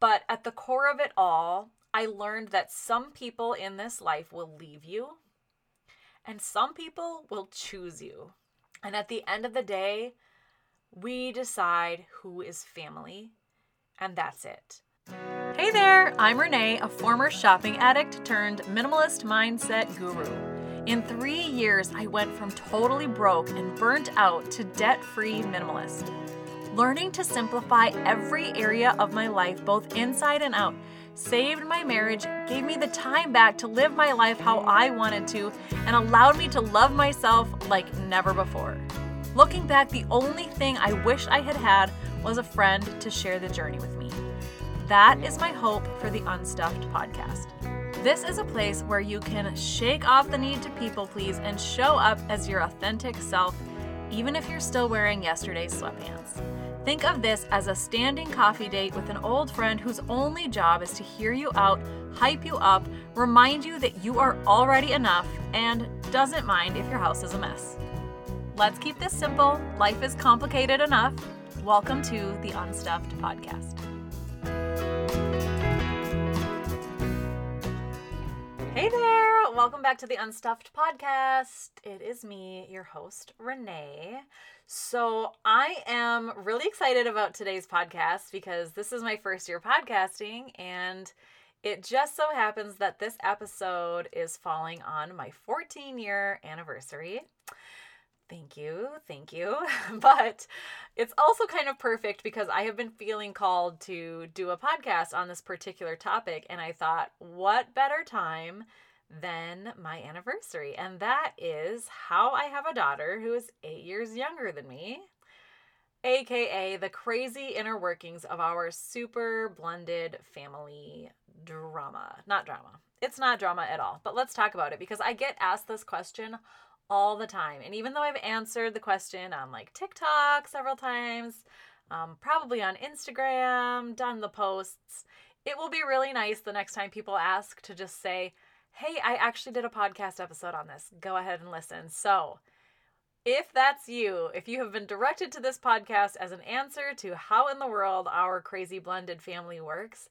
But at the core of it all, I learned that some people in this life will leave you and some people will choose you. And at the end of the day, we decide who is family, and that's it. Hey there, I'm Renee, a former shopping addict turned minimalist mindset guru. In three years, I went from totally broke and burnt out to debt free minimalist. Learning to simplify every area of my life, both inside and out, saved my marriage, gave me the time back to live my life how I wanted to, and allowed me to love myself like never before. Looking back, the only thing I wish I had had was a friend to share the journey with me. That is my hope for the Unstuffed podcast. This is a place where you can shake off the need to people please and show up as your authentic self, even if you're still wearing yesterday's sweatpants. Think of this as a standing coffee date with an old friend whose only job is to hear you out, hype you up, remind you that you are already enough, and doesn't mind if your house is a mess. Let's keep this simple. Life is complicated enough. Welcome to the Unstuffed Podcast. Hey there! Welcome back to the Unstuffed Podcast. It is me, your host, Renee. So, I am really excited about today's podcast because this is my first year podcasting, and it just so happens that this episode is falling on my 14 year anniversary. Thank you, thank you. but it's also kind of perfect because I have been feeling called to do a podcast on this particular topic, and I thought, what better time than my anniversary. And that is how I have a daughter who is eight years younger than me, aka the crazy inner workings of our super blended family drama. Not drama. It's not drama at all. But let's talk about it because I get asked this question all the time. And even though I've answered the question on like TikTok several times, um, probably on Instagram, done the posts, it will be really nice the next time people ask to just say, hey, I actually did a podcast episode on this. Go ahead and listen. So, if that's you, if you have been directed to this podcast as an answer to how in the world our crazy blended family works,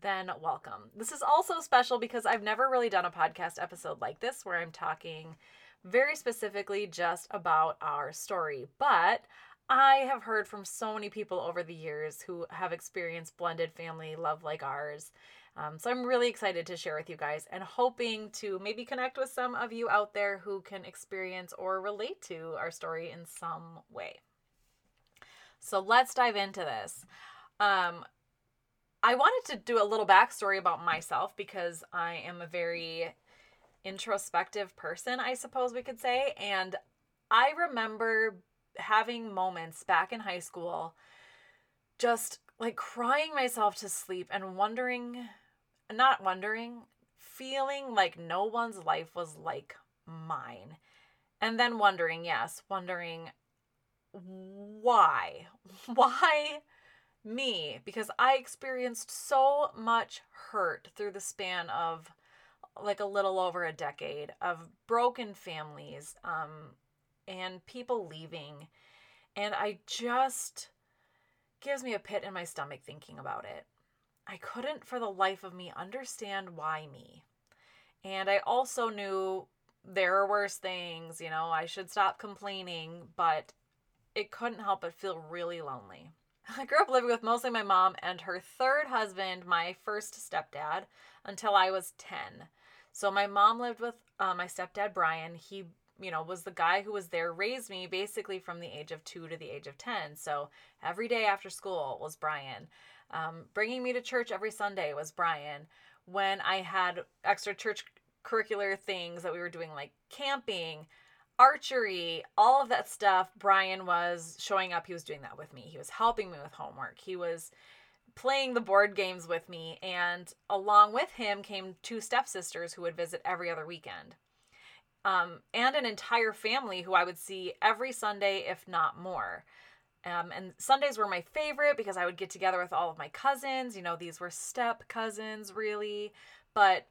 then welcome. This is also special because I've never really done a podcast episode like this where I'm talking very specifically just about our story. But I have heard from so many people over the years who have experienced blended family love like ours um, so I'm really excited to share with you guys and hoping to maybe connect with some of you out there who can experience or relate to our story in some way. So let's dive into this. Um, I wanted to do a little backstory about myself because I am a very introspective person, I suppose we could say. And I remember having moments back in high school just like crying myself to sleep and wondering not wondering, feeling like no one's life was like mine. And then wondering, yes, wondering why? Why me? Because I experienced so much hurt through the span of like a little over a decade of broken families um, and people leaving. And I just gives me a pit in my stomach thinking about it. I couldn't for the life of me understand why me. And I also knew there are worse things, you know, I should stop complaining, but it couldn't help but feel really lonely. I grew up living with mostly my mom and her third husband, my first stepdad, until I was 10. So my mom lived with uh, my stepdad, Brian. He, you know, was the guy who was there, raised me basically from the age of two to the age of 10. So every day after school was Brian. Um, bringing me to church every Sunday was Brian. When I had extra church curricular things that we were doing, like camping, archery, all of that stuff, Brian was showing up. He was doing that with me. He was helping me with homework. He was playing the board games with me. And along with him came two stepsisters who would visit every other weekend. Um, and an entire family who I would see every Sunday, if not more. Um, and Sundays were my favorite because I would get together with all of my cousins. You know, these were step cousins, really. But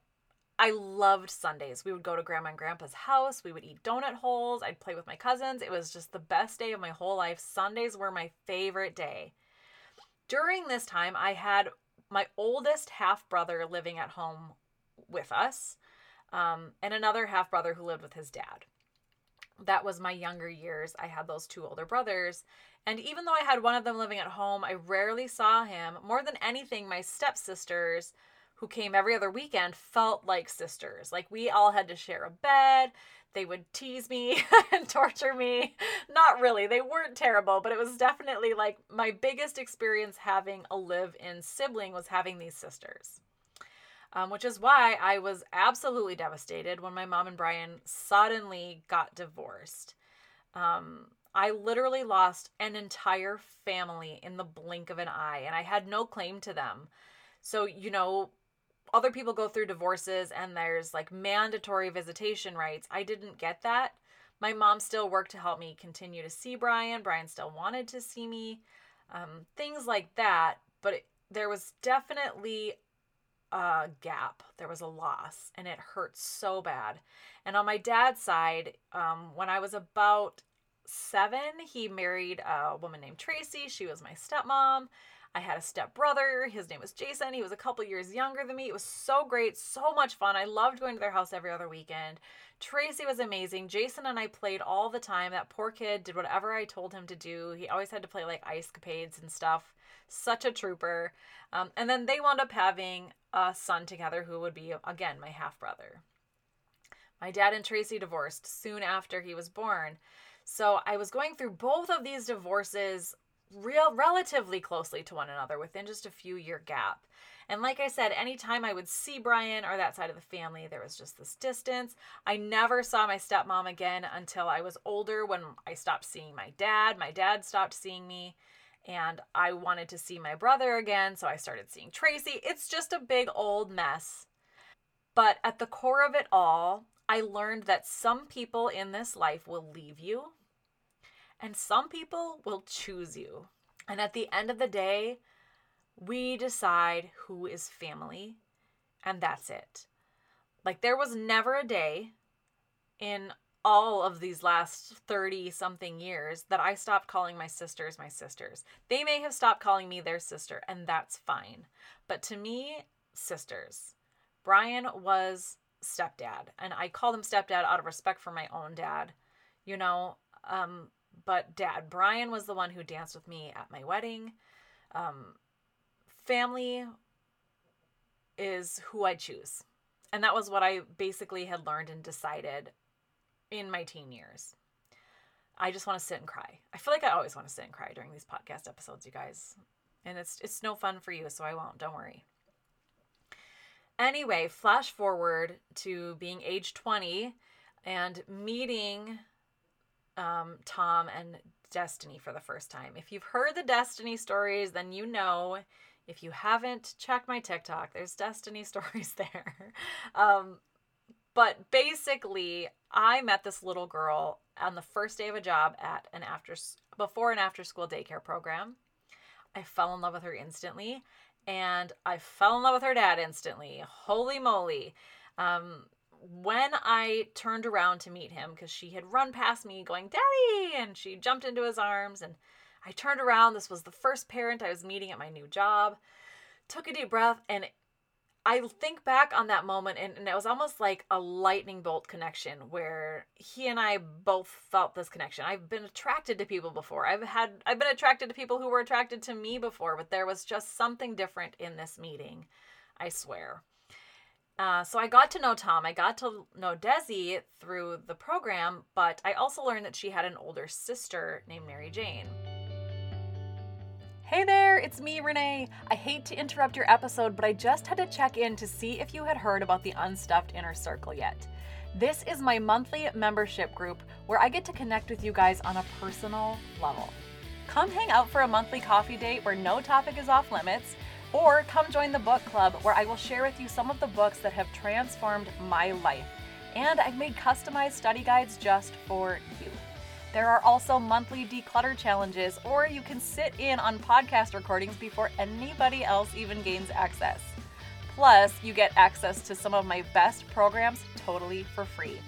I loved Sundays. We would go to grandma and grandpa's house. We would eat donut holes. I'd play with my cousins. It was just the best day of my whole life. Sundays were my favorite day. During this time, I had my oldest half brother living at home with us, um, and another half brother who lived with his dad. That was my younger years. I had those two older brothers. And even though I had one of them living at home, I rarely saw him. More than anything, my stepsisters, who came every other weekend, felt like sisters. Like we all had to share a bed. They would tease me and torture me. Not really, they weren't terrible, but it was definitely like my biggest experience having a live in sibling was having these sisters um, which is why I was absolutely devastated when my mom and Brian suddenly got divorced. Um, I literally lost an entire family in the blink of an eye, and I had no claim to them. So, you know, other people go through divorces and there's like mandatory visitation rights. I didn't get that. My mom still worked to help me continue to see Brian. Brian still wanted to see me, um, things like that. But it, there was definitely a gap. There was a loss, and it hurt so bad. And on my dad's side, um, when I was about seven, he married a woman named Tracy. She was my stepmom. I had a step brother. His name was Jason. He was a couple years younger than me. It was so great, so much fun. I loved going to their house every other weekend. Tracy was amazing. Jason and I played all the time. That poor kid did whatever I told him to do. He always had to play like ice capades and stuff. Such a trooper. Um, and then they wound up having a son together who would be, again, my half brother. My dad and Tracy divorced soon after he was born. So I was going through both of these divorces real relatively closely to one another within just a few year gap. And like I said, anytime I would see Brian or that side of the family, there was just this distance. I never saw my stepmom again until I was older when I stopped seeing my dad. My dad stopped seeing me and I wanted to see my brother again, so I started seeing Tracy. It's just a big old mess. But at the core of it all, I learned that some people in this life will leave you, and some people will choose you. And at the end of the day, we decide who is family, and that's it. Like, there was never a day in all of these last 30 something years that I stopped calling my sisters my sisters. They may have stopped calling me their sister, and that's fine. But to me, sisters. Brian was stepdad, and I called him stepdad out of respect for my own dad, you know. Um, but dad, Brian was the one who danced with me at my wedding. Um, family is who I choose. And that was what I basically had learned and decided in my teen years. I just want to sit and cry. I feel like I always want to sit and cry during these podcast episodes, you guys. And it's it's no fun for you, so I won't. Don't worry. Anyway, flash forward to being age 20 and meeting um, Tom and Destiny for the first time. If you've heard the Destiny stories, then you know. If you haven't, check my TikTok. There's Destiny stories there. Um, but basically, I met this little girl on the first day of a job at an after before and after school daycare program. I fell in love with her instantly, and I fell in love with her dad instantly. Holy moly! Um, when I turned around to meet him, because she had run past me going, Daddy! And she jumped into his arms. And I turned around. This was the first parent I was meeting at my new job. Took a deep breath, and I think back on that moment and, and, it was almost like a lightning bolt connection where he and I both felt this connection. I've been attracted to people before. I've had I've been attracted to people who were attracted to me before, but there was just something different in this meeting. I swear. Uh, so I got to know Tom. I got to know Desi through the program, but I also learned that she had an older sister named Mary Jane. Hey there, it's me, Renee. I hate to interrupt your episode, but I just had to check in to see if you had heard about the Unstuffed Inner Circle yet. This is my monthly membership group where I get to connect with you guys on a personal level. Come hang out for a monthly coffee date where no topic is off limits, or come join the book club where I will share with you some of the books that have transformed my life. And I've made customized study guides just for you. There are also monthly declutter challenges, or you can sit in on podcast recordings before anybody else even gains access. Plus, you get access to some of my best programs totally for free.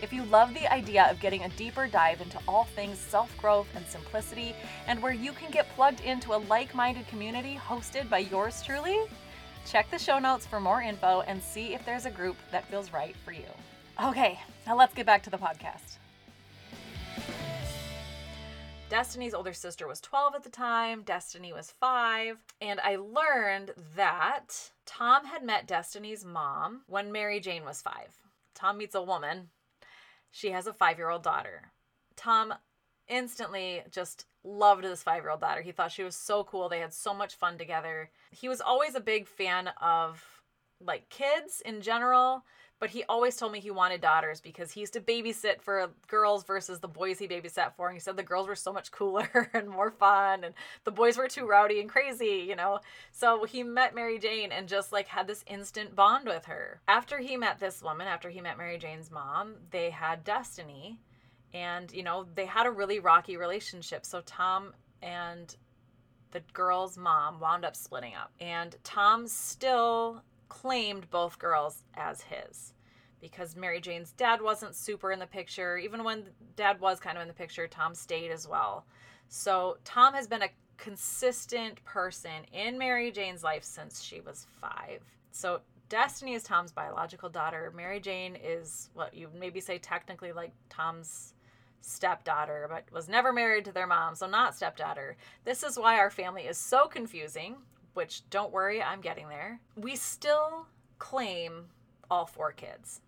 If you love the idea of getting a deeper dive into all things self growth and simplicity, and where you can get plugged into a like minded community hosted by yours truly, check the show notes for more info and see if there's a group that feels right for you. Okay, now let's get back to the podcast. Destiny's older sister was 12 at the time, Destiny was 5, and I learned that Tom had met Destiny's mom when Mary Jane was 5. Tom meets a woman. She has a 5-year-old daughter. Tom instantly just loved this 5-year-old daughter. He thought she was so cool. They had so much fun together. He was always a big fan of like kids in general, but he always told me he wanted daughters because he used to babysit for girls versus the boys he babysat for. And he said the girls were so much cooler and more fun, and the boys were too rowdy and crazy, you know? So he met Mary Jane and just like had this instant bond with her. After he met this woman, after he met Mary Jane's mom, they had Destiny. And, you know, they had a really rocky relationship. So Tom and the girl's mom wound up splitting up. And Tom still claimed both girls as his because Mary Jane's dad wasn't super in the picture. Even when dad was kind of in the picture, Tom stayed as well. So Tom has been a consistent person in Mary Jane's life since she was five. So Destiny is Tom's biological daughter. Mary Jane is what you maybe say technically like Tom's stepdaughter, but was never married to their mom, so not stepdaughter. This is why our family is so confusing which don't worry, I'm getting there. We still claim all four kids.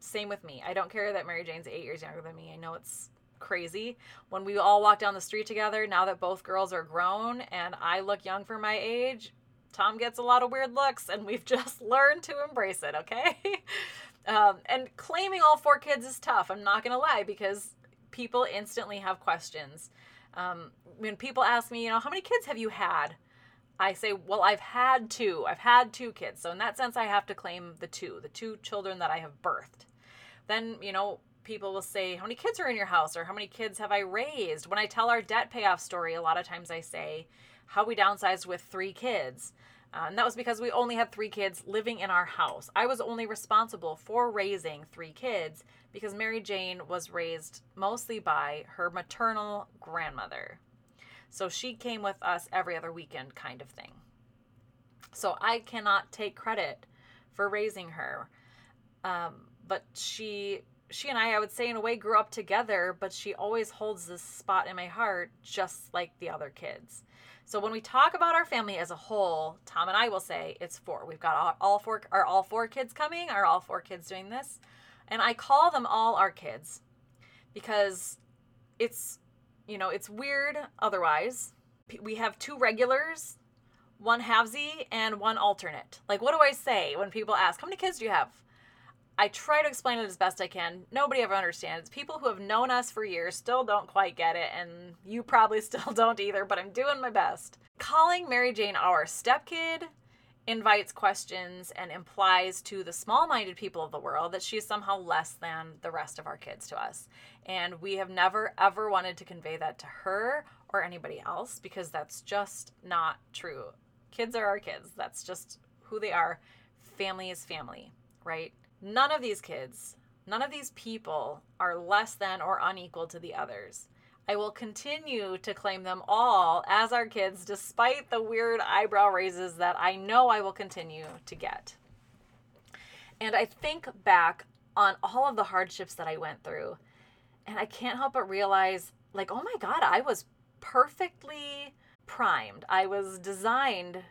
Same with me. I don't care that Mary Jane's eight years younger than me. I know it's crazy. When we all walk down the street together, now that both girls are grown and I look young for my age, Tom gets a lot of weird looks, and we've just learned to embrace it, okay? um, and claiming all four kids is tough, I'm not gonna lie, because people instantly have questions. Um, when people ask me, you know, how many kids have you had? I say, well, I've had two. I've had two kids. So in that sense, I have to claim the two, the two children that I have birthed. Then, you know, people will say, how many kids are in your house? Or how many kids have I raised? When I tell our debt payoff story, a lot of times I say how we downsized with three kids. Uh, and that was because we only had three kids living in our house. I was only responsible for raising three kids because Mary Jane was raised mostly by her maternal grandmother. So she came with us every other weekend, kind of thing. So I cannot take credit for raising her. Um, but she she and I, I would say in a way, grew up together, but she always holds this spot in my heart, just like the other kids. So when we talk about our family as a whole, Tom and I will say it's four. We've got all, all four. Are all four kids coming? Are all four kids doing this? And I call them all our kids because it's you know, it's weird otherwise. We have two regulars, one halvesy, and one alternate. Like, what do I say when people ask, How many kids do you have? I try to explain it as best I can. Nobody ever understands. People who have known us for years still don't quite get it, and you probably still don't either, but I'm doing my best. Calling Mary Jane our stepkid invites questions and implies to the small minded people of the world that she is somehow less than the rest of our kids to us. And we have never, ever wanted to convey that to her or anybody else because that's just not true. Kids are our kids. That's just who they are. Family is family, right? None of these kids, none of these people are less than or unequal to the others. I will continue to claim them all as our kids, despite the weird eyebrow raises that I know I will continue to get. And I think back on all of the hardships that I went through, and I can't help but realize like, oh my God, I was perfectly primed. I was designed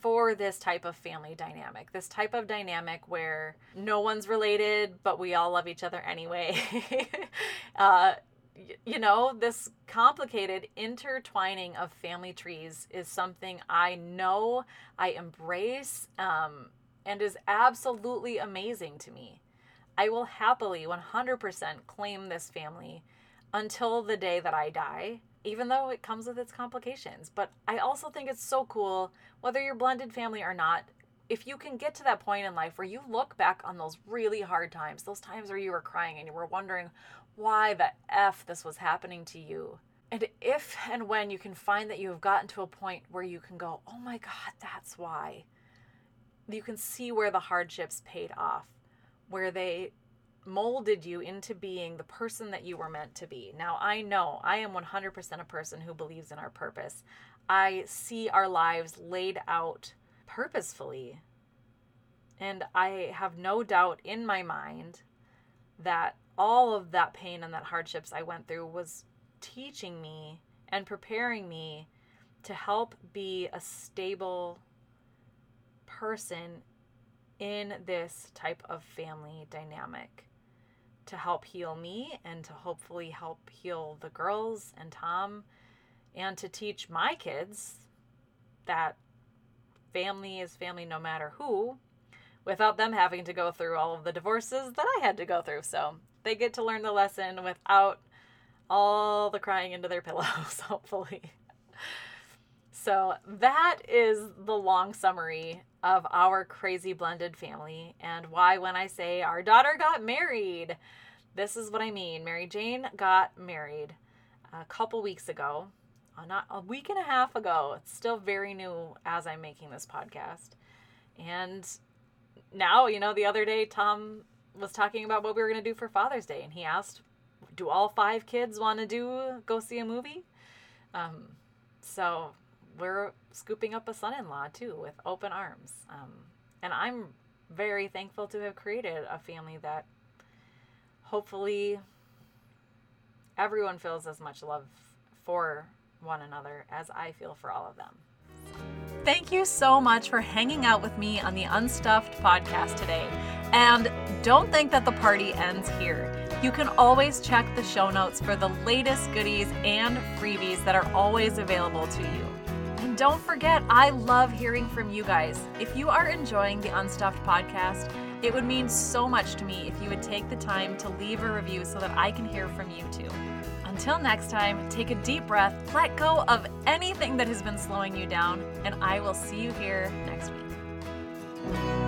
for this type of family dynamic, this type of dynamic where no one's related, but we all love each other anyway. uh, you know, this complicated intertwining of family trees is something I know I embrace um, and is absolutely amazing to me. I will happily 100% claim this family until the day that I die, even though it comes with its complications. But I also think it's so cool, whether you're blended family or not, if you can get to that point in life where you look back on those really hard times, those times where you were crying and you were wondering why the F this was happening to you. And if and when you can find that you have gotten to a point where you can go, oh my God, that's why. You can see where the hardships paid off, where they molded you into being the person that you were meant to be. Now, I know I am 100% a person who believes in our purpose. I see our lives laid out purposefully. And I have no doubt in my mind that all of that pain and that hardships I went through was teaching me and preparing me to help be a stable person in this type of family dynamic to help heal me and to hopefully help heal the girls and Tom and to teach my kids that family is family no matter who without them having to go through all of the divorces that I had to go through. So they get to learn the lesson without all the crying into their pillows, hopefully. So that is the long summary of our crazy blended family and why when I say our daughter got married, this is what I mean. Mary Jane got married a couple weeks ago, uh, not a week and a half ago. It's still very new as I'm making this podcast. And now, you know, the other day Tom was talking about what we were going to do for Father's Day and he asked, "Do all five kids want to do go see a movie?" Um, so we're scooping up a son-in-law too with open arms. Um, and I'm very thankful to have created a family that hopefully everyone feels as much love for one another as I feel for all of them. Thank you so much for hanging out with me on the Unstuffed podcast today. And don't think that the party ends here. You can always check the show notes for the latest goodies and freebies that are always available to you. And don't forget, I love hearing from you guys. If you are enjoying the Unstuffed podcast, it would mean so much to me if you would take the time to leave a review so that I can hear from you too. Until next time, take a deep breath, let go of anything that has been slowing you down, and I will see you here next week.